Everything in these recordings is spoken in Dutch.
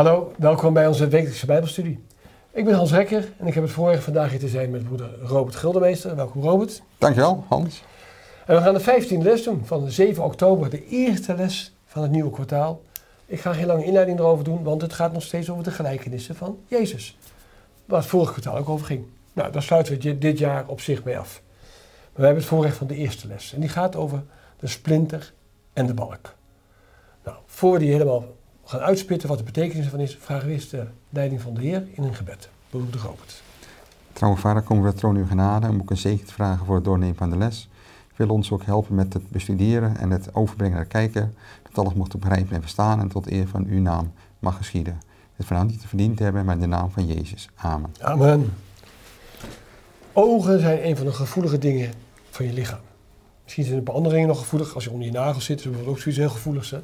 Hallo, welkom bij onze wekelijkse Bijbelstudie. Ik ben Hans Rekker en ik heb het voorrecht vandaag hier te zijn met broeder Robert Guldenmeester. Welkom Robert. Dankjewel, Hans. En we gaan de 15e les doen van 7 oktober, de eerste les van het nieuwe kwartaal. Ik ga geen lange inleiding erover doen, want het gaat nog steeds over de gelijkenissen van Jezus. Waar het vorige kwartaal ook over ging. Nou, daar sluiten we dit jaar op zich mee af. Maar we hebben het voorrecht van de eerste les. En die gaat over de splinter en de balk. Nou, voor we die helemaal gaan uitspitten wat de betekenis ervan is, vragen we eerst de leiding van de Heer in een gebed. Beroemde Robert. Trouwe vader, komen we troon uw genade om ook een zegen te vragen voor het doornemen van de les. Wil ons ook helpen met het bestuderen en het overbrengen naar de kijker, dat alles mocht begrijpen en verstaan en tot eer van uw naam mag geschieden. Het van niet te verdiend hebben, maar in de naam van Jezus. Amen. Amen. Ogen zijn een van de gevoelige dingen van je lichaam. Misschien zijn een paar andere dingen nog gevoelig. Als je onder je nagels zit, is bijvoorbeeld ook zoiets heel gevoeligs. Hè?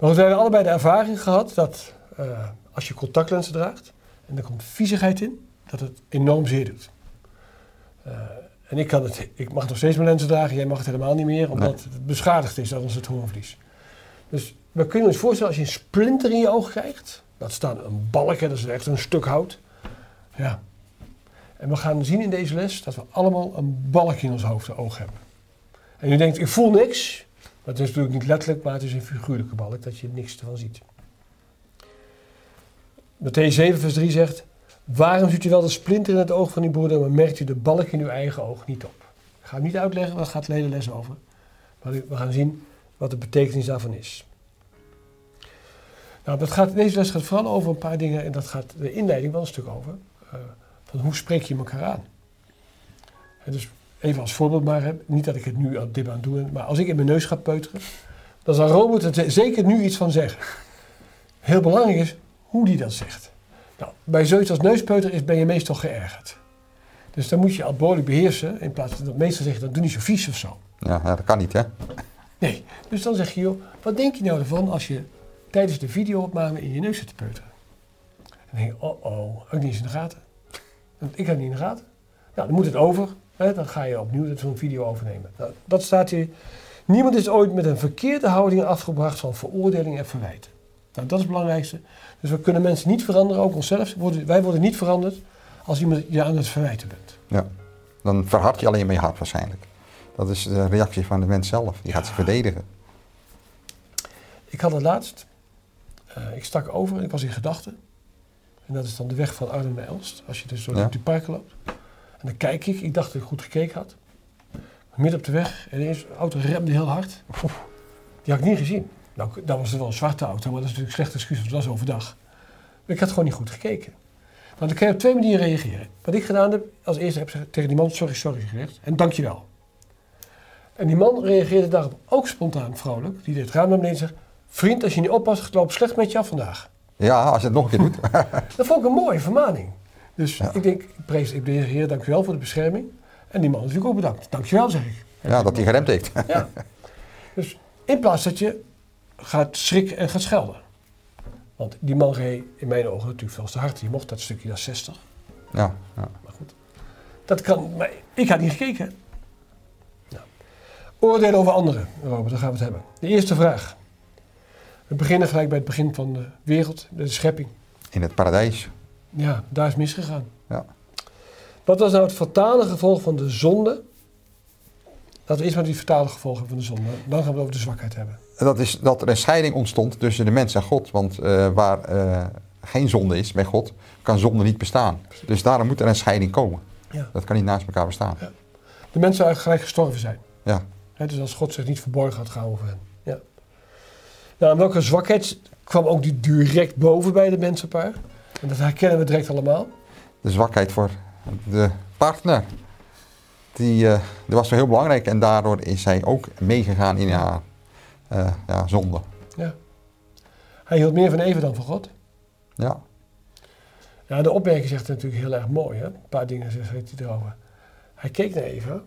Maar we hebben allebei de ervaring gehad dat uh, als je contactlenzen draagt en er komt viezigheid in, dat het enorm zeer doet. Uh, en ik, kan het, ik mag nog steeds mijn lenzen dragen, jij mag het helemaal niet meer, omdat nee. het beschadigd is, dat is het hoornvlies. Dus we kunnen ons voorstellen als je een splinter in je oog krijgt, dat staat een balk, hè, dat is echt een stuk hout. Ja. En we gaan zien in deze les dat we allemaal een balk in ons hoofd oog hebben. En u denkt, ik voel niks. Het is natuurlijk niet letterlijk, maar het is een figuurlijke balk, dat je niks ervan ziet. Matthäus 7 vers 3 zegt, waarom ziet u wel de splinter in het oog van uw broeder, maar merkt u de balk in uw eigen oog niet op? Ik ga het niet uitleggen, wat gaat de hele les over. Maar we gaan zien wat de betekenis daarvan is. Nou, dat gaat, deze les gaat vooral over een paar dingen, en dat gaat de inleiding wel een stuk over. Uh, van hoe spreek je elkaar aan? En dus even als voorbeeld maar, hè, niet dat ik het nu dit aan doe, maar als ik in mijn neus ga peuteren, dan zal Robert er zeker nu iets van zeggen. Heel belangrijk is hoe die dat zegt. Nou, bij zoiets als neuspeuter is, ben je meestal geërgerd. Dus dan moet je al behoorlijk beheersen, in plaats van dat meestal zeggen, dat doe niet zo vies of zo. Ja, dat kan niet, hè? Nee, dus dan zeg je, joh, wat denk je nou ervan als je tijdens de videoopname in je neus zit te peuteren? En dan denk je, oh oh, heb ik niet eens in de gaten. Want ik heb het niet in de gaten. Nou, dan moet het over. Hè, dan ga je opnieuw zo'n video overnemen. Nou, dat staat hier. Niemand is ooit met een verkeerde houding afgebracht van veroordeling en verwijten. Nou, dat is het belangrijkste. Dus we kunnen mensen niet veranderen, ook onszelf. Wij worden niet veranderd als iemand je aan het verwijten bent. Ja, dan verhard je alleen maar je hart waarschijnlijk. Dat is de reactie van de mens zelf. Die gaat zich verdedigen. Ik had het laatst. Uh, ik stak over, ik was in gedachten. En dat is dan de weg van Arnhem naar Elst. Als je dus door ja. die parken loopt. En dan kijk ik, ik dacht dat ik goed gekeken had. Midden op de weg, en ineens de auto remde heel hard. Die had ik niet gezien. Nou, dat was wel een zwarte auto, maar dat is natuurlijk een slecht excuus, want het was overdag. Maar ik had gewoon niet goed gekeken. Want dan kan je op twee manieren reageren. Wat ik gedaan heb, als eerste heb ik tegen die man sorry, sorry gezegd. En dankjewel. En die man reageerde daarop ook spontaan vrolijk. Die deed het raam naar beneden en zegt, vriend, als je niet oppast, het loopt slecht met je af vandaag. Ja, als je het nog een keer doet. dat vond ik een mooie vermaning. Dus ja. ik denk, ik prees ik de Heer, dankjewel voor de bescherming. En die man natuurlijk ook bedankt. Dankjewel, zeg ik. Ja, dat hij geremd heeft. ja. Dus in plaats dat je gaat schrikken en gaat schelden. Want die man reed in mijn ogen natuurlijk veel te hard. Je mocht dat stukje naar 60. Ja, ja. Maar goed. Dat kan, maar ik had niet gekeken. Nou. Oordelen over anderen, Robert, daar gaan we het hebben. De eerste vraag. We beginnen gelijk bij het begin van de wereld, de schepping. In het paradijs. Ja, daar is misgegaan. Ja. Wat was nou het fatale gevolg van de zonde? Laten we eerst maar die fatale gevolgen van de zonde. Dan gaan we het over de zwakheid hebben. Dat is dat er een scheiding ontstond tussen de mens en God. Want uh, waar uh, geen zonde is bij God, kan zonde niet bestaan. Dus daarom moet er een scheiding komen. Ja. Dat kan niet naast elkaar bestaan. Ja. De mensen zou eigenlijk gelijk gestorven zijn. Ja. He, dus als God zich niet verborgen had gehouden voor hen. Ja. Nou, en welke zwakheid kwam ook die direct boven bij de mensenpaar? En dat herkennen we direct allemaal. De zwakheid voor de partner. Die, uh, dat was wel heel belangrijk en daardoor is hij ook meegegaan in haar uh, ja, zonde. Ja. Hij hield meer van Eva dan van God. Ja. Ja, de opmerking zegt natuurlijk heel erg mooi. Hè? Een paar dingen zegt hij erover. Hij keek naar Eva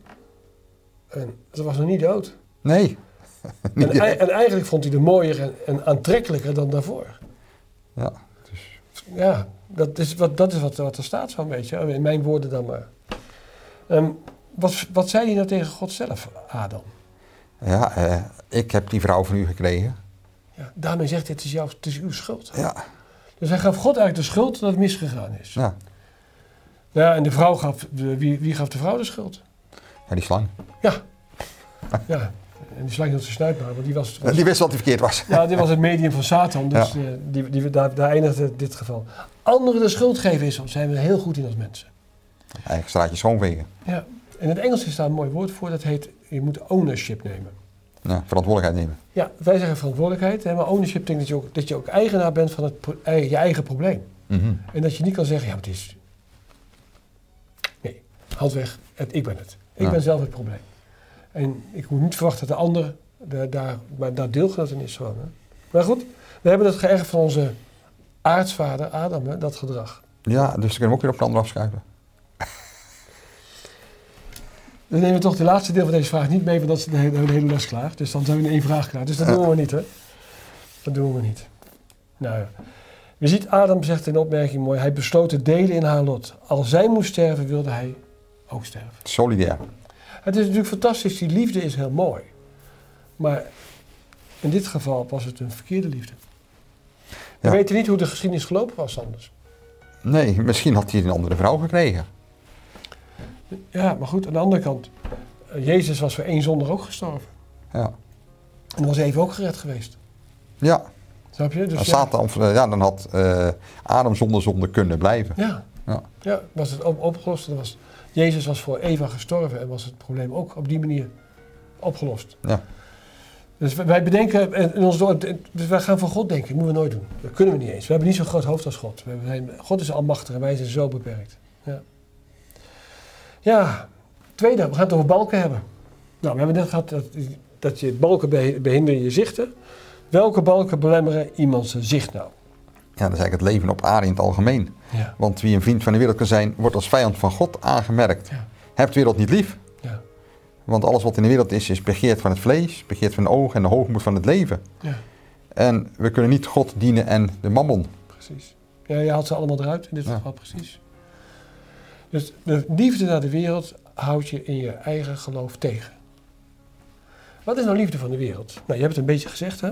en ze was nog niet dood. Nee. en, en, eigenlijk vond hij er mooier en, en aantrekkelijker dan daarvoor. Ja. Ja, dat is, wat, dat is wat, wat er staat zo'n beetje. In mijn woorden dan maar. Um, wat, wat zei hij nou tegen God zelf, Adam? Ja, uh, ik heb die vrouw van u gekregen. Ja, daarmee zegt hij, het is, jouw, het is uw schuld. Ja. Dus hij gaf God eigenlijk de schuld dat het misgegaan is. Ja, Ja, en de vrouw gaf, de, wie, wie gaf de vrouw de schuld? ja die slang. Ja. ja. En die slang hield zijn snuit maar, want die was... Die wist wat hij verkeerd was. Ja, dit was het medium van Satan, dus Ja. eh, die, die, daar, daar eindigde dit geval. Anderen de schuld geven is, zijn we heel goed in als mensen. Eigen straatje schoonvegen. Ja. In het Engels is daar een mooi woord voor, dat heet, je moet ownership nemen. Ja, verantwoordelijkheid nemen. Ja, wij zeggen verantwoordelijkheid, hè, maar ownership betekent dat je ook, dat je ook eigenaar bent van het, eigen- je eigen probleem. Mhm. En dat je niet kan zeggen, ja, maar het is... Nee, hand weg, het, ik ben het. Ik Ja. ben zelf het probleem. En ik moet niet verwachten dat de ander daar, daar, maar daar deelgenoot in is. Gewoon, hè. Maar goed, we hebben het geërfd van onze aartsvader Adam, hè, dat gedrag. Ja, dus dan kunnen we ook weer op de ander afschuiven. Dan nemen we toch de laatste deel van deze vraag niet mee, want dat is de hele, de hele les klaar. Dus dan zijn we in één vraag klaar. Dus dat doen we niet, hè. Dat doen we niet. Nou ja. Je ziet, Adam zegt in de opmerking mooi, hij besloot te delen in haar lot. Als zij moest sterven, wilde hij ook sterven. Solidair. Het is natuurlijk fantastisch, die liefde is heel mooi. Maar in dit geval was het een verkeerde liefde. We Ja. weten niet hoe de geschiedenis gelopen was anders. Nee, misschien had hij een andere vrouw gekregen. Ja, maar goed, aan de andere kant. eh, Jezus was voor één zondag ook gestorven. Ja. En was even ook gered geweest. Ja, Snap je? Dus dan, ja, Satan, eh, ja, dan had eh, Adam zonder zonde kunnen blijven. ja, Ja. ja, was het op, opgelost. En was, Jezus was voor Eva gestorven en was het probleem ook op die manier opgelost. Ja. Dus wij- bedenken, en in ons dorp, dus wij gaan van God denken, dat moeten we nooit doen. Dat kunnen we niet eens. We hebben niet zo'n groot hoofd als God. We God is almachtig en wij zijn zo beperkt. Ja. ja, tweede, we gaan het over balken hebben. Nou, we hebben net gehad dat, dat je balken behi- behinderen je zichten. Welke balken belemmeren iemands zicht nou? Ja, dat is eigenlijk het leven op aarde in het algemeen. Ja. Want wie een vriend van de wereld kan zijn, wordt als vijand van God aangemerkt. Ja. Hebt de wereld niet lief. Ja. Want alles wat in de wereld is, is begeerd van het vlees, begeerd van de ogen en de hoogmoed van het leven. Ja, En we kunnen niet God dienen en de mammon. precies. Ja, je haalt ze allemaal eruit in dit geval, precies. Dus de liefde naar de wereld houdt je in je eigen geloof tegen. Wat is nou liefde van de wereld? Nou, je hebt het een beetje gezegd, hè?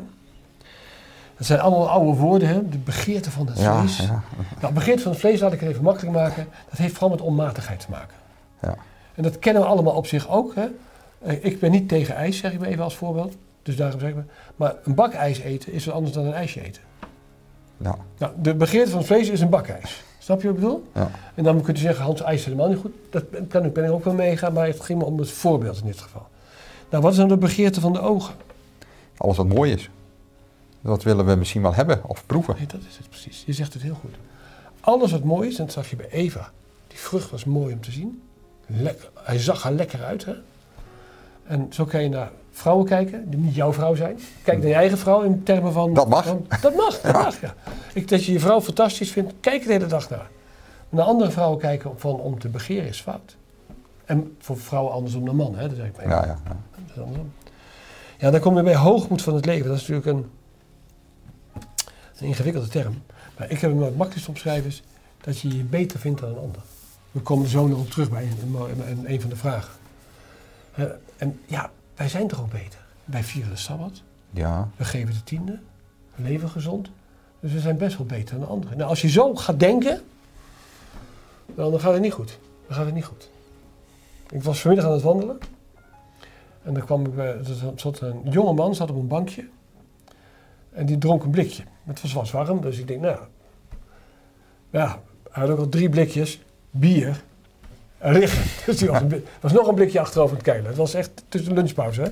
Het zijn allemaal oude woorden, hè? De begeerte van het Ja, vlees. ja, Nou, begeerte van het vlees, laat ik het even makkelijk maken. Dat heeft vooral met onmatigheid te maken. ja. En dat kennen we allemaal op zich ook. Hè? Eh, Ik ben niet tegen ijs, zeg ik maar even als voorbeeld. Dus daarom zeg ik maar. Maar een bak ijs eten is wat anders dan een ijsje eten. ja. Nou, de begeerte van het vlees is een bakijs. Snap je wat ik bedoel? Ja. En dan kunt u zeggen, Hans, ijs is helemaal niet goed. Dat kan ik, ben ik ook wel meegaan, maar het ging me om het voorbeeld in dit geval. Nou, wat is dan de begeerte van de ogen? Alles wat mooi is. Dat willen we misschien wel hebben of proeven. Nee, dat is het precies. Je zegt het heel goed. Alles wat mooi is, en dat zag je bij Eva. Die vrucht was mooi om te zien. Lekker, hij zag er lekker uit, hè? En zo kan je naar vrouwen kijken, die niet jouw vrouw zijn. Kijk naar je eigen vrouw in termen van... Dat mag. van- dat mag, dat mag, ja. Ik, dat je je vrouw fantastisch vindt, kijk de hele dag naar. Naar andere vrouwen kijken van om te begeren is fout. En voor vrouwen andersom dan mannen, hè? Dat zeg ik maar even. Ja, ja, ja. Dat is andersom. Ja, dan kom je bij hoogmoed van het leven. Dat is natuurlijk een, een ingewikkelde term. Maar ik heb hem het makkelijkst omschrijven is dat je je beter vindt dan een ander. We komen zo nog op terug bij een, een, een, van de vragen. En ja, wij zijn toch ook beter. Wij vieren de Sabbat, ja. we geven de tiende, we leven gezond. Dus we zijn best wel beter dan anderen. Nou, als je zo gaat denken, dan gaat het niet goed. Dan gaat het niet goed. Ik was vanmiddag aan het wandelen. En dan kwam ik bij, er zat een jonge man, zat op een bankje. En die dronk een blikje. Het was, was warm, dus ik denk, nou... Ja, hij had ook al drie blikjes bier er liggen. Dus die was, een blik- was nog een blikje achterover het keilen. Het was echt tussen de lunchpauze, hè.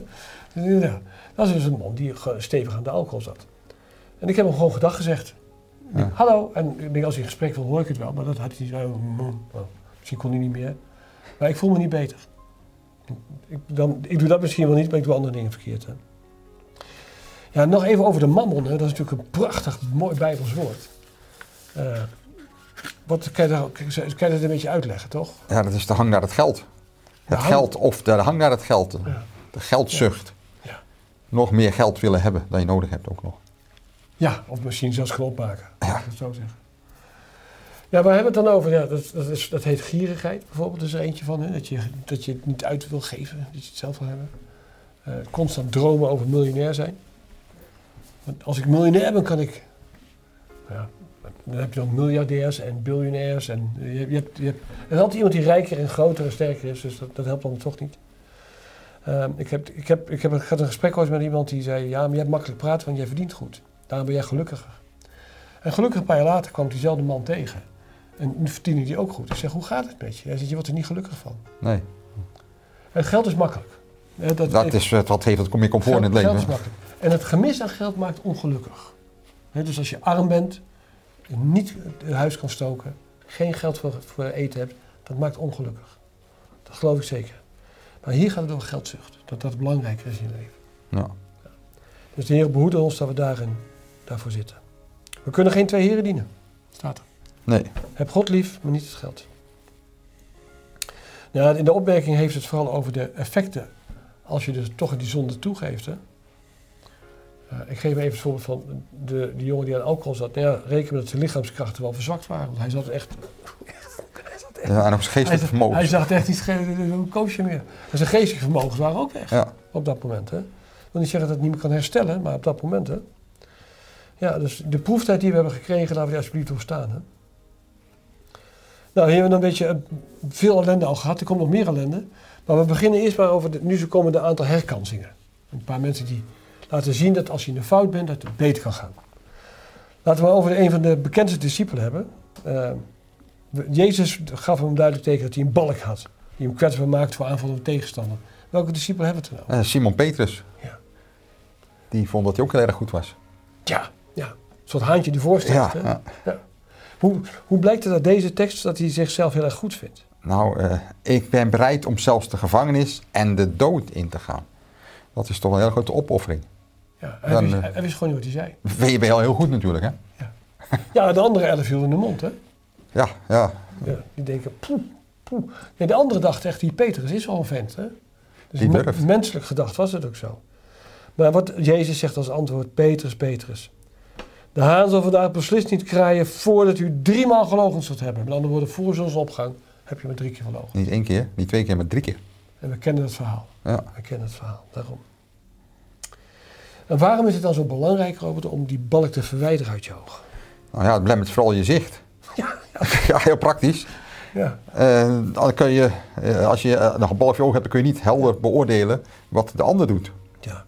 Dus, ja, dat was dus een man die stevig aan de alcohol zat. En ik heb hem gewoon gedag gezegd. Ik. Hallo. En ik denk, als hij in gesprek wil, hoor ik het wel. Maar dat had hij zo... mm, oh, misschien kon hij niet meer. Maar ik voel me niet beter. Ik, dan, ik doe dat misschien wel niet, maar ik doe andere dingen verkeerd. Hè. Ja, nog even over de mammon. Hè. Dat is natuurlijk een prachtig, mooi Bijbels woord. Eh, wat, kan, je daar, kan je dat een beetje uitleggen, toch? ja, dat is de hang naar het geld. Het hang- geld of de hang naar het geld. Ja. De geldzucht. Ja. Nog meer geld willen hebben dan je nodig hebt ook nog. Ja, of misschien zelfs kunnen opmaken. Ja. Dat zo zeggen. Ja, waar hebben we het dan over? Ja, dat, dat, is, dat heet gierigheid bijvoorbeeld. Dat is er eentje van. Hè? Dat, je, dat je het niet uit wil geven. Dat je het zelf wil hebben. Eh, constant dromen over miljonair zijn. Als ik miljonair ben, kan ik... Ja, dan heb je dan miljardairs en biljonairs. En je, je hebt, je hebt, er is altijd iemand die rijker en groter en sterker is, dus dat, dat helpt dan toch niet. Ehm, ik, heb, ik, heb, ik, heb, ik had een gesprek ooit met iemand die zei: Ja, maar jij hebt makkelijk praten, want jij verdient goed. Daarom ben jij gelukkiger. En gelukkig een paar jaar later kwam ik diezelfde man tegen. En nu verdiende hij ook goed. Ik zeg: Hoe gaat het met je? Hij zegt: Je wordt er niet gelukkiger van. Nee, En geld is makkelijk. Hè, dat, is, eh, dat geeft wat meer comfort in het leven. Geld is makkelijk. En het gemis aan geld maakt ongelukkig. Hè, dus als je arm bent, niet het huis kan stoken, geen geld voor, voor eten hebt, dat maakt ongelukkig. Dat geloof ik zeker. Maar hier gaat het over geldzucht. Dat dat belangrijker is in je leven. Ja. Dus de Heer behoede ons dat we daarin, daarvoor zitten. We kunnen geen twee heren dienen. Staat er. Nee, Heb God lief, maar niet het geld. Nou, in de opmerking heeft het vooral over de effecten als je dus toch die zonde toegeeft. Hè. Eh, ik geef even het voorbeeld van de, die jongen die aan alcohol zat. Nou ja, reken met dat zijn lichaamskrachten wel verzwakt waren. Want hij zat echt... ja, en ook zijn Hij, geestelijk zat- vermogen. hij zag echt niet een koosje meer. En zijn geestelijke vermogens waren ook weg Ja, op dat moment. Hè. Ik wil niet zeggen dat het niet meer kan herstellen, maar op dat moment. Hè. Ja, dus de proeftijd die we hebben gekregen, laten we die alsjeblieft doorstaan. Hè. Nou, hier hebben we een beetje eh, veel ellende al gehad. Er komt nog meer ellende. Maar we beginnen eerst maar over de, nu zo komen de aantal herkansingen. Een paar mensen die laten zien dat als je in de fout bent, dat het beter kan gaan. Laten we over een van de bekendste discipelen hebben. Eh, Jezus gaf hem duidelijk tegen dat hij een balk had. Die hem kwetsbaar maakt voor aanvallen van tegenstander. Welke discipel hebben we het nou? Eh, Simon Petrus. Ja. Die vond dat hij ook heel erg goed was. Ja, ja. Een soort haantje die voorstelt. Ja, hè? ja. Hoe, hoe blijkt het uit deze tekst dat hij zichzelf heel erg goed vindt? Nou, eh, ik ben bereid om zelfs de gevangenis en de dood in te gaan. Dat is toch een hele grote opoffering. Ja, hij, Dan, wist, eh, hij- hij wist gewoon niet wat hij zei. Ben je ben je al heel goed natuurlijk, hè? Ja, de andere elf hielden de mond, hè? Ja, ja. Ja, die denken, poeh, poeh. Nee, de andere dacht echt, die Petrus is wel een vent, hè? Dus Die durft. menselijk gedacht was het ook zo. Maar wat Jezus zegt als antwoord, Petrus, Petrus. De haan zal vandaag beslist niet kraaien voordat u driemaal gelogen zult hebben. Met andere woorden, voor zonsopgang heb je me drie keer gelogen. Niet één keer, niet twee keer, maar drie keer. En we kennen het verhaal. Ja. We kennen het verhaal, daarom. En waarom is het dan zo belangrijk, Robert, om die balk te verwijderen uit je oog? Nou ja, het belemmert vooral je zicht. Ja, Ja, heel praktisch. ja, Eh, dan kun je, eh, als je eh, nog een bal op je oog hebt, dan kun je niet helder beoordelen wat de ander doet. ja,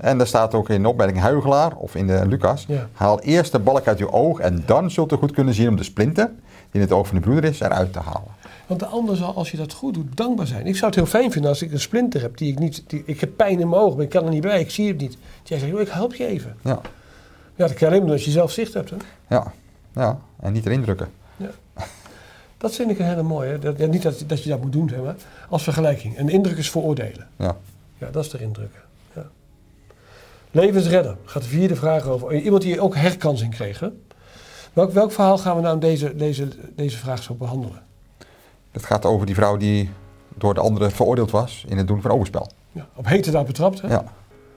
En daar staat ook in de opmerking Huigelaar, of in de Lucas, ja. haal eerst de balk uit je oog en dan zult u goed kunnen zien om de splinter, die in het oog van de broeder is, eruit te halen. Want de ander zal, als je dat goed doet, dankbaar zijn. Ik zou het heel fijn vinden als ik een splinter heb die ik niet... Die, ik heb pijn in mijn ogen, maar ik kan er niet bij, ik zie het niet. Jij zegt, joh, ik help je even. Ja, Ja, dat kan je alleen maar als je zelf zicht hebt. Hè? ja, ja. En niet erin drukken. Dat vind ik een hele mooie. Dat, ja, niet dat, dat je dat moet doen, zeg maar. Als vergelijking. Een indruk is veroordelen. Ja. Ja, dat is de indruk. Ja. Levensredder. Gaat de vierde vraag over. Iemand die ook herkansing kreeg. Hè? Welk, welk verhaal gaan we nou deze, deze, deze vraag zo behandelen? Het gaat over die vrouw die door de anderen veroordeeld was in het doen van overspel. Ja, op hete daad betrapt. Hè? Ja.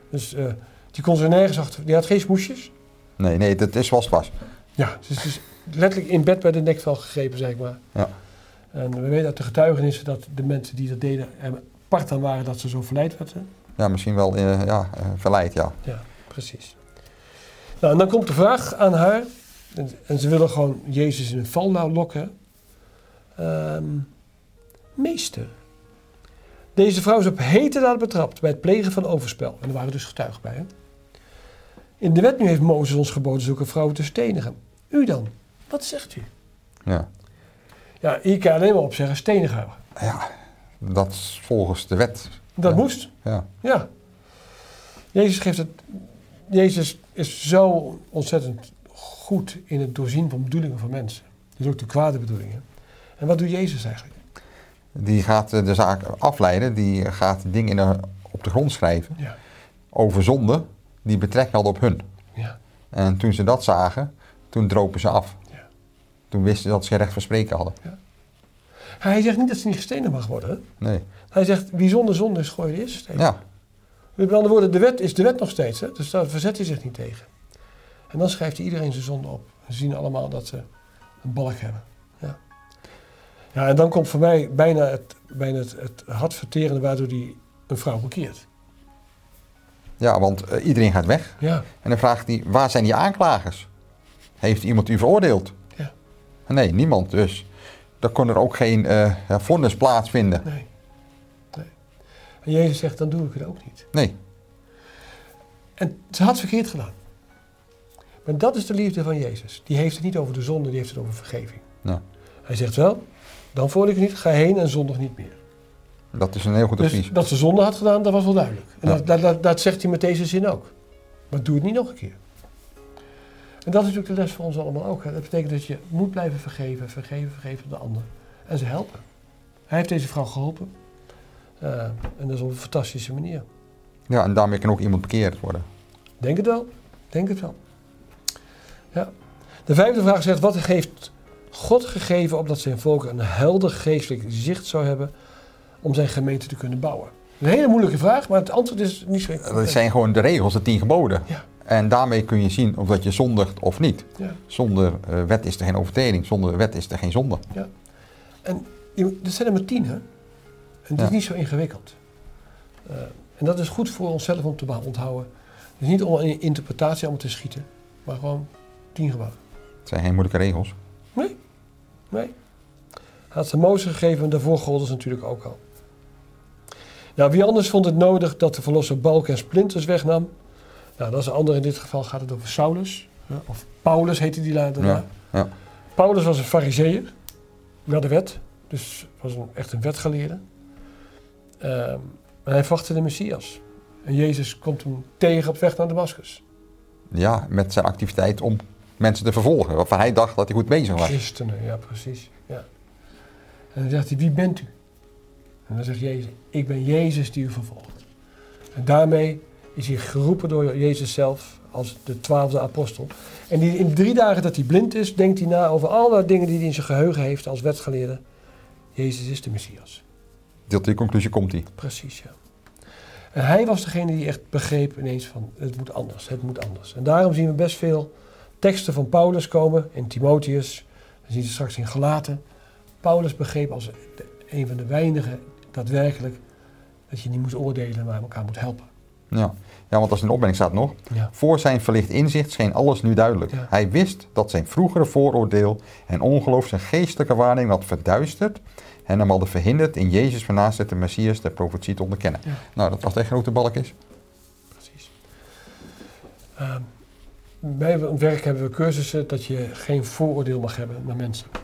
Dus eh, die kon ze nergens achter. Die had geen smoesjes. Nee, nee, dat is zoals het was. Ja, dus het is letterlijk in bed bij de nekvel gegrepen, zeg maar. Ja. En we weten uit de getuigenissen dat de mensen die dat deden er apart aan waren dat ze zo verleid werden. Ja, misschien wel eh, ja, eh, verleid, ja. Ja, precies. Nou, en dan komt de vraag aan haar. En, en ze willen gewoon Jezus in een val nou lokken. Ehm, meester, deze vrouw is op hete daad betrapt bij het plegen van overspel. En er waren dus getuigen bij. Hè? In de wet nu heeft Mozes ons geboden zulke vrouwen te stenigen. U dan, wat zegt u? Ja, Ja, hier kan alleen maar op zeggen stenigen. ja dat is volgens de wet. Dat Ja. moest. Ja, Ja. Jezus geeft het. Jezus is zo ontzettend goed in het doorzien van bedoelingen van mensen. Dus ook de kwade bedoelingen. En wat doet Jezus eigenlijk? die gaat eh, de zaak afleiden, die gaat dingen op de grond schrijven Ja. over zonde die betrekking hadden op hun. Ja. En toen ze dat zagen, toen dropen ze af. Ja. Toen wisten ze dat ze recht van spreken hadden. Hij zegt niet dat ze niet gestenigd mag worden. Nee. Hij zegt wie zonder zonde is, gooi de eerste steen. Ja, Met andere woorden, de wet is de wet nog steeds. Hè? Dus daar verzet hij zich niet tegen. En dan schrijft hij iedereen zijn zonde op. Ze zien allemaal dat ze een balk hebben. Ja, en dan komt voor mij bijna het, bijna het, het hartverterende waardoor hij een vrouw bekeert. ja want eh, iedereen gaat weg. Ja, En dan vraagt hij, waar zijn die aanklagers? Heeft iemand u veroordeeld? Ja. Nee, niemand. Dus dan kon er ook geen ja, vonnis plaatsvinden. Nee. nee. En Jezus zegt, dan doe ik het ook niet. Nee. En ze had verkeerd gedaan. Maar dat is de liefde van Jezus. Die heeft het niet over de zonde, die heeft het over vergeving. Ja. Hij zegt wel, dan voor ik niet, ga heen en zondig niet meer. Dat is een heel goed advies. Dus dat ze zonde had gedaan, dat was wel duidelijk. En Ja. dat, dat, dat, dat zegt hij met deze zin ook. Maar doe het niet nog een keer. En dat is natuurlijk de les voor ons allemaal ook. Hè. Dat betekent dat je moet blijven vergeven, vergeven, vergeven de ander. En ze helpen. Hij heeft deze vrouw geholpen. Eh, en dat is op een fantastische manier. Ja, en daarmee kan ook iemand bekeerd worden. Denk het wel. Denk het wel. Ja. De vijfde vraag zegt, wat heeft God gegeven opdat zijn volk een helder geestelijk zicht zou hebben om zijn gemeente te kunnen bouwen? Een hele moeilijke vraag, maar het antwoord is niet zo Dat zijn gewoon de regels, de tien geboden. Ja. En daarmee kun je zien of dat je zondigt of niet. Ja. Zonder eh, wet is er geen overtreding, zonder wet is er geen zonde. En je- er zijn er maar tien, hè? En het is Ja. niet zo ingewikkeld. Eh, en dat is goed voor onszelf om te onthouden. Dus niet om een interpretatie allemaal te schieten, maar gewoon tien gebouwen. Het zijn geen moeilijke regels. Nee. Hij had ze Mozes gegeven en daarvoor golden ze natuurlijk ook al. Nou, wie anders vond het nodig dat de verlosser balken en splinters wegnam? Nou, dat is een ander. In dit geval gaat het over Saulus. Of Paulus heette die later. Ja, ja. Paulus was een fariseer. Naar de wet. Dus was een, echt een wetgeleerde. Ehm, en hij wachtte de Messias. En Jezus komt hem tegen op weg naar Damascus. Ja, met zijn activiteit om mensen te vervolgen. Waarvan hij dacht dat hij goed bezig was. Christenen, ja precies. Ja. En dan zegt hij, wie bent u? En dan zegt Jezus, ik ben Jezus die u vervolgt. En daarmee is hij geroepen door Jezus zelf als de twaalfde apostel. En die, in drie dagen dat hij blind is, denkt hij na over alle dingen die hij in zijn geheugen heeft als wetgeleerde. Jezus is de Messias. Tot die conclusie komt hij. Precies, ja. En hij was degene die echt begreep ineens van, het moet anders, het moet anders. En daarom zien we best veel teksten van Paulus komen in Timotheus. We zien ze straks in Galaten. Paulus begreep als de- een van de weinigen daadwerkelijk dat je niet moet oordelen, maar elkaar moet helpen. Ja. ja, want als in de opmerking staat nog. Ja. Voor zijn verlicht inzicht scheen alles nu duidelijk. Ja. Hij wist dat zijn vroegere vooroordeel en ongeloof zijn geestelijke waarneming had verduisterd en hem hadden verhinderd in Jezus van Nazareth de Messias der profetie te onderkennen. Ja. Nou, dat was de grote balk is. Precies. Ehm, bij het werk hebben we cursussen dat je geen vooroordeel mag hebben naar mensen. Dat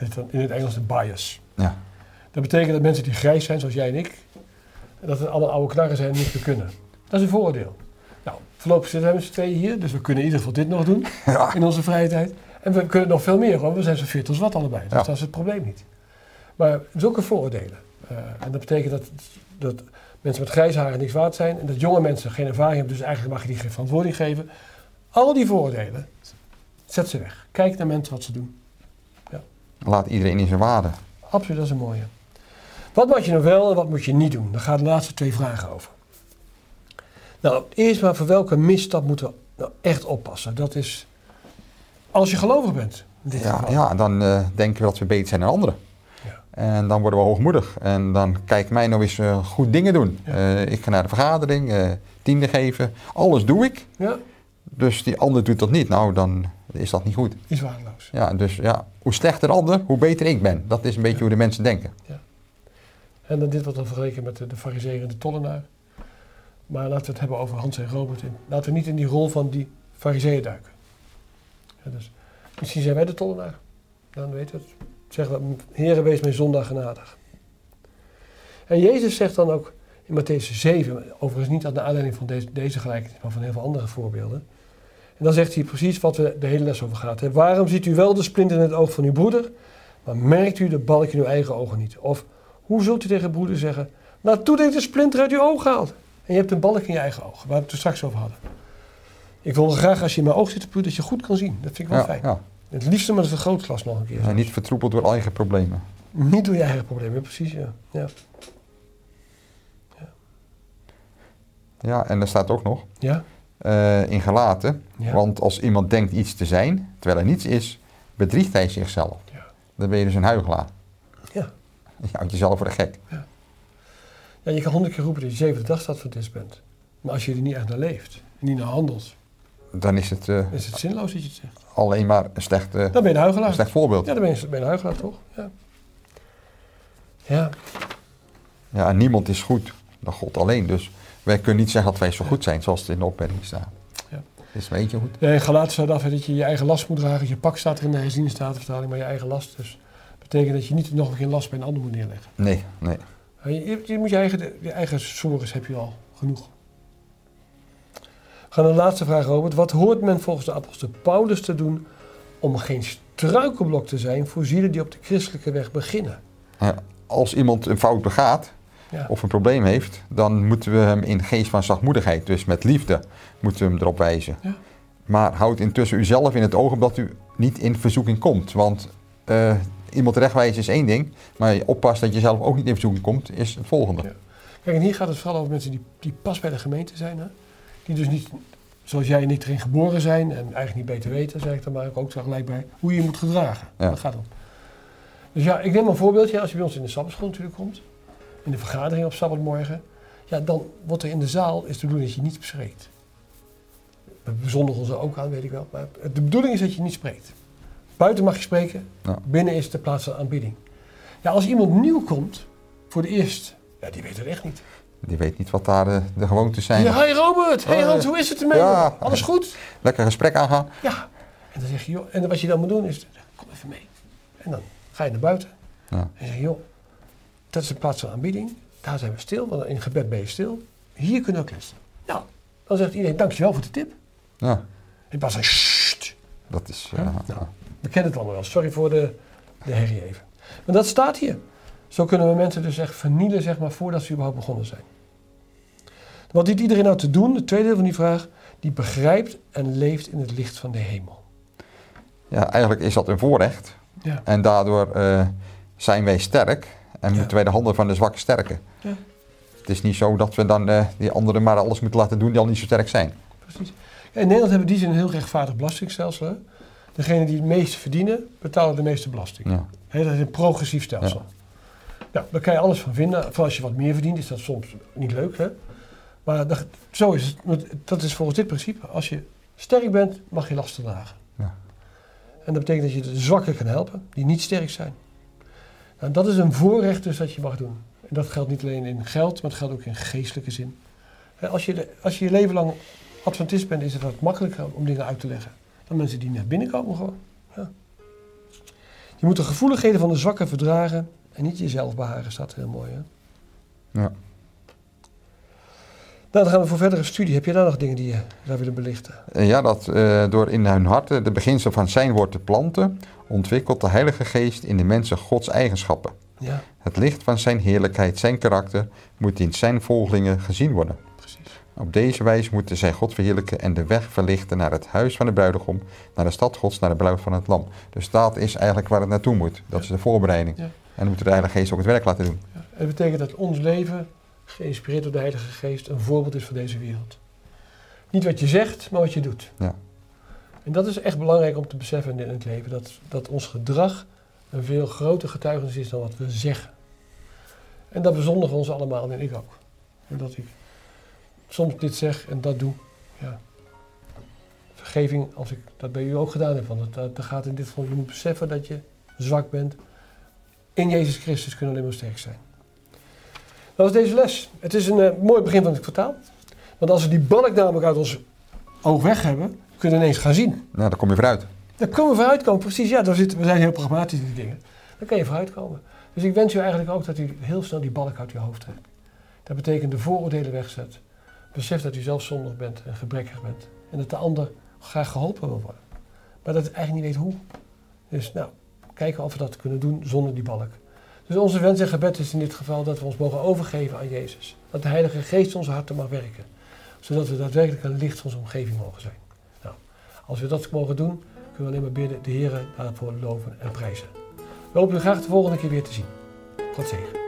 heet dan in het Engels de bias. Ja. Dat betekent dat mensen die grijs zijn, zoals jij en ik, dat het allemaal oude knarren zijn en niet te kunnen. Dat is een vooroordeel. Nou, voorlopig zitten we met z'n tweeën hier, dus we kunnen in ieder geval dit nog doen Ja. in onze vrije tijd. En we kunnen nog veel meer, want we zijn zo fit als wat allebei. Dus Ja. dat is het probleem niet. Maar zulke vooroordelen. eh, en dat betekent dat, dat mensen met grijze haren niks waard zijn. En dat jonge mensen geen ervaring hebben, dus eigenlijk mag je die geen verantwoording geven. Al die vooroordelen, zet ze weg. Kijk naar mensen wat ze doen. Laat iedereen in zijn waarde. Absoluut, dat is een mooie. Wat moet je nou wel en wat moet je niet doen? Daar gaan de laatste twee vragen over. Nou, eerst maar voor welke misstap moeten we nou echt oppassen? Dat is als je gelovig bent. Ja, ja dan eh, denken we dat we beter zijn dan anderen. Ja. En dan worden we hoogmoedig. En dan kijk mij nou eens eh, goed dingen doen. Ja. Eh, ik ga naar de vergadering, tiende geven. Alles doe ik. ja, Dus die ander doet dat niet. Nou, dan is dat niet goed. is waardeloos. Ja, dus ja, hoe slechter de ander, hoe beter ik ben. Dat is een beetje hoe de mensen denken. En dan dit wordt dan vergeleken met de, de fariseer en de tollenaar. Maar laten we het hebben over Hans en Robert. En laten we niet in die rol van die fariseeën duiken. Ja, dus, misschien zijn wij de tollenaar. Dan weten we het. Zeggen we, Heere, wees mijn zondag genadig. En Jezus zegt dan ook in Matthäus 7, overigens niet aan de aanleiding van deze, deze gelijkenis, maar van heel veel andere voorbeelden. En dan zegt hij precies wat we de hele les over gaat. Hè. Waarom ziet u wel de splint in het oog van uw broeder, maar merkt u de balk in uw eigen ogen niet? Of hoe zult u tegen broeder zeggen, laat toe dat ik de splinter uit uw oog haalt? En je hebt een balk in je eigen oog, waar we het er straks over hadden. Ik wil graag als je in mijn oog zit te dat je goed kan zien. Dat vind ik wel Ja, fijn. ja. Het liefste met een vergrootglas nog een keer. En niet vertroepeld door eigen problemen. Niet door je eigen problemen, precies, ja. ja. Ja, en er staat ook nog Ja? Eh, in gelaten. Ja. Want als iemand denkt iets te zijn, terwijl hij niets is, bedriegt hij zichzelf. Ja. Dan ben je dus een huigelaar. Ja. Je houdt jezelf voor de gek. ja, je kan honderd keer roepen dat je zevende dagstadventist bent. Maar als je er niet echt naar leeft, niet naar handelt, dan is het eh, is het zinloos dat je het zegt. alleen maar een slecht, eh, Dan ben je een een slecht voorbeeld. Ja, dan ben je, ben je een huigelaar, toch? Ja. Ja, Ja, en niemand is goed dan God alleen. Dus wij kunnen niet zeggen dat wij zo goed zijn zoals het in de opmerking staat. Ja. Is maar eentje goed? Ja, in Galaten staat af dat je je eigen last moet dragen. Je pak staat er in de herziene statenvertaling, maar je eigen last. Dus dat betekent dat je niet nog een keer last bij een ander moet neerleggen. Nee, nee. Je, je, je moet je eigen, je eigen sores heb je al genoeg. We gaan naar de laatste vraag, Robert. Wat hoort men volgens de apostel Paulus te doen om geen struikelblok te zijn voor zielen die op de christelijke weg beginnen? Als iemand een fout begaat Ja. of een probleem heeft, dan moeten we hem in geest van zachtmoedigheid, dus met liefde, moeten we hem erop wijzen. Ja. Maar houd intussen uzelf in het oog omdat u niet in verzoeking komt. Want eh, iemand rechtwijzen is één ding, maar je oppast dat je zelf ook niet in verzoeking komt, is het volgende. Ja. Kijk, en hier gaat het vooral over mensen die, die pas bij de gemeente zijn. Hè? Die dus niet, zoals jij niet erin geboren zijn en eigenlijk niet beter weten, zeg ik dan maar ook zo gelijk bij, hoe je je moet gedragen. Dat gaat om. Dus ja, ik neem een voorbeeldje. Als je bij ons in de sabbatschool natuurlijk komt, in de vergadering op sabbatmorgen, ja, dan wordt er in de zaal, is de bedoeling dat je niet spreekt. We bezondigen ons er ook aan, weet ik wel. Maar de bedoeling is dat je niet spreekt. Buiten mag je spreken, Ja. binnen is de plaats van aanbidding. Ja, als iemand nieuw komt, voor de eerst, ja, die weet het echt niet. Die weet niet wat daar de, de gewoontes zijn. Ja, hi Robert, hey Hans, hoe is het ermee? ja. Alles goed? Lekker gesprek aangaan. Ja. En dan zeg je, joh, en wat je dan moet doen is, kom even mee. En dan ga je naar buiten Ja. en zeg je, joh, dat is een plaats van aanbieding. Daar zijn we stil, want in gebed ben je stil. Hier kunnen we kletsen. Nou, dan zegt iedereen, dankjewel voor de tip. Ja, In plaats van, sst, dat is... Ja, ja, nou. we kennen het allemaal wel. Sorry voor de, de herrie even. Maar dat staat hier. Zo kunnen we mensen dus echt vernielen, zeg maar, voordat ze überhaupt begonnen zijn. Wat dient iedereen nou te doen? Het tweede deel van die vraag. Die begrijpt en leeft in het licht van de hemel. Ja, eigenlijk is dat een voorrecht. Ja. En daardoor eh, zijn wij sterk en Ja. moeten wij de handen van de zwakke sterken. Ja. Het is niet zo dat we dan eh, die anderen maar alles moeten laten doen die al niet zo sterk zijn. Precies. Ja, in Nederland hebben we die zin een heel rechtvaardig belastingstelsel. Hè? Degenen die het meeste verdienen, betalen de meeste belasting. Ja. Dat is een progressief stelsel. Nou, daar kan je alles van vinden. Vooral als je wat meer verdient, is dat soms niet leuk. Hè? Maar dat, zo is het. Dat is volgens dit principe. Als je sterk bent, mag je lasten dragen. Ja. En dat betekent dat je de zwakken kan helpen, die niet sterk zijn. Nou, dat is een voorrecht dus dat je mag doen. En dat geldt niet alleen in geld, maar het geldt ook in geestelijke zin. Als je, de- als je je leven lang Adventist bent, is het wat makkelijker om dingen uit te leggen. Dan mensen die naar binnen komen gewoon. Je moet de gevoeligheden van de zwakken verdragen en niet jezelf behagen, staat heel mooi. Hè? Ja. Nou, dan gaan we voor verdere studie. Heb je daar nog dingen die je zou willen belichten? En ja, dat eh, door in hun harten de beginsel van zijn woord te planten, ontwikkelt de Heilige Geest in de mensen Gods eigenschappen. Ja, Het licht van zijn heerlijkheid, zijn karakter, moet in zijn volgelingen gezien worden. precies. Op deze wijze moeten zij God verheerlijken en de weg verlichten naar het huis van de bruidegom, naar de stad Gods, naar de bruid van het lam. Dus dat is eigenlijk waar het naartoe moet. Dat is de voorbereiding. Ja. En dan moeten de Heilige Geest ook het werk laten doen. Ja. En dat betekent dat ons leven, geïnspireerd door de Heilige Geest, een voorbeeld is voor deze wereld. Niet wat je zegt, maar wat je doet. Ja. En dat is echt belangrijk om te beseffen in het leven. Dat, dat ons gedrag een veel groter getuigenis is dan wat we zeggen. En dat bezondigen ons allemaal en ik ook. En dat ik soms dit zeg en dat doe. Ja. Vergeving, als ik dat bij u ook gedaan heb. Want dat, dat gaat in dit geval, je moet beseffen dat je zwak bent. In Jezus Christus kunnen we alleen maar sterk zijn. Dat was deze les. Het is een eh, mooi begin van het kwartaal. Want als we die balk namelijk uit ons oog weg hebben, kunnen we ineens gaan zien. Nou, daar kom je vooruit. Daar kunnen we vooruitkomen, precies. Ja, daar zitten, we zijn heel pragmatisch in die dingen. Dan kan je vooruitkomen. Dus ik wens u eigenlijk ook dat u heel snel die balk uit uw hoofd trekt. Dat betekent de vooroordelen wegzet. Besef dat u zelf zondig bent en gebrekkig bent. En dat de ander graag geholpen wil worden. Maar dat het eigenlijk niet weet hoe. Dus nou, kijken of we dat kunnen doen zonder die balk. Dus onze wens en gebed is in dit geval dat we ons mogen overgeven aan Jezus. Dat de Heilige Geest onze harten mag werken. Zodat we daadwerkelijk een licht voor onze omgeving mogen zijn. Nou, als we dat mogen doen, kunnen we alleen maar bidden de Heer daarvoor loven en prijzen. We hopen u graag de volgende keer weer te zien. God zegen.